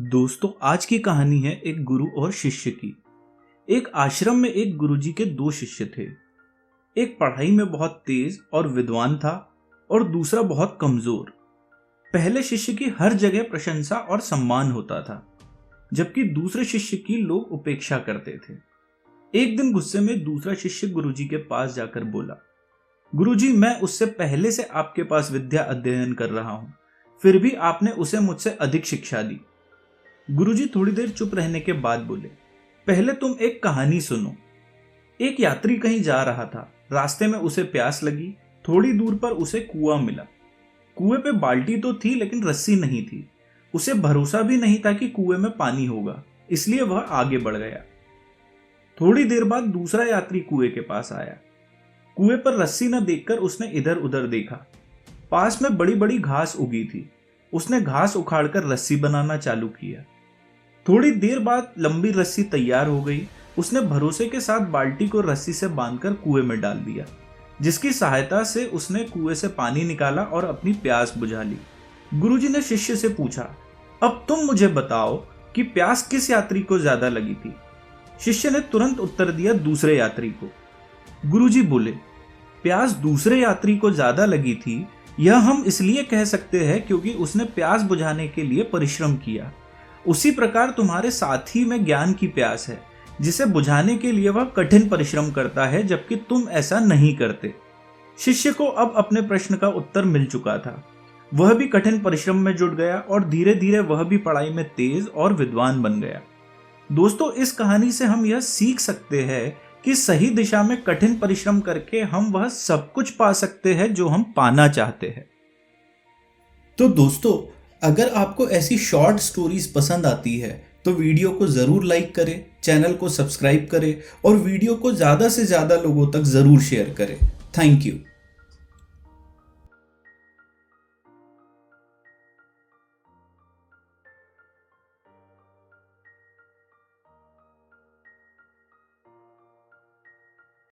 दोस्तों, आज की कहानी है एक गुरु और शिष्य की। एक आश्रम में एक गुरुजी के दो शिष्य थे। एक पढ़ाई में बहुत तेज और विद्वान था और दूसरा बहुत कमज़ोर। पहले शिष्य की हर जगह प्रशंसा और सम्मान होता था, जबकि दूसरे शिष्य की लोग उपेक्षा करते थे। एक दिन गुस्से में दूसरा शिष्य गुरुजी के पास जाकर बोला, गुरुजी, मैं उससे पहले से आपके पास विद्या अध्ययन कर रहा हूँ। फिर भी आपने उसे मुझसे अधिक शिक्षा दी। गुरुजी थोड़ी देर चुप रहने के बाद बोले, पहले तुम एक कहानी सुनो। एक यात्री कहीं जा रहा था। रास्ते में उसे प्यास लगी, थोड़ी दूर पर उसे कुआँ मिला। कुएँ पे बाल्टी तो थी, लेकिन रस्सी नहीं थी। उसे भरोसा भी नहीं था कि कुएँ में पानी होगा, इसलिए वह आगे बढ़ गया। थोड़ी देर बाद दूसरा यात्री कुएँ के पास आया। कुएँ पर रस्सी न देखकर उसने इधर उधर देखा। पास में बड़ी बड़ी घास उगी थी। उसने घास उखाड़कर रस्सी बनाना चालू किया। थोड़ी देर बाद लंबी रस्सी तैयार हो गई। उसने भरोसे के साथ बाल्टी को रस्सी से बांधकर कुएँ में डाल दिया, जिसकी सहायता से उसने कुएँ से पानी निकाला और अपनी प्यास बुझा ली। गुरुजी ने शिष्य से पूछा, अब तुम मुझे बताओ कि प्यास किस यात्री को ज़्यादा लगी थी? शिष्य ने तुरंत उत्तर दिया, दूसरे यात्री को। गुरुजी बोले, प्यास दूसरे यात्री को ज़्यादा लगी थी? यह हम इसलिए कह सकते हैं क्योंकि उसने प्यास बुझाने के लिए परिश्रम किया। उसी प्रकार तुम्हारे साथी में ज्ञान की प्यास है, जिसे बुझाने के लिए वह कठिन परिश्रम करता है, जबकि तुम ऐसा नहीं करते। शिष्य को अब अपने प्रश्न का उत्तर मिल चुका था। वह भी कठिन परिश्रम में जुट गया और धीरे धीरे वह भी पढ़ाई में तेज और विद्वान बन गया। दोस्तों, इस कहानी से हम यह सीख सकते हैं कि सही दिशा में कठिन परिश्रम करके हम वह सब कुछ पा सकते हैं जो हम पाना चाहते हैं। तो दोस्तों अगर आपको ऐसी शॉर्ट स्टोरीज पसंद आती है तो वीडियो को ज़रूर लाइक करें चैनल को सब्सक्राइब करें और वीडियो को ज़्यादा से ज़्यादा लोगों तक ज़रूर शेयर करें। Thank you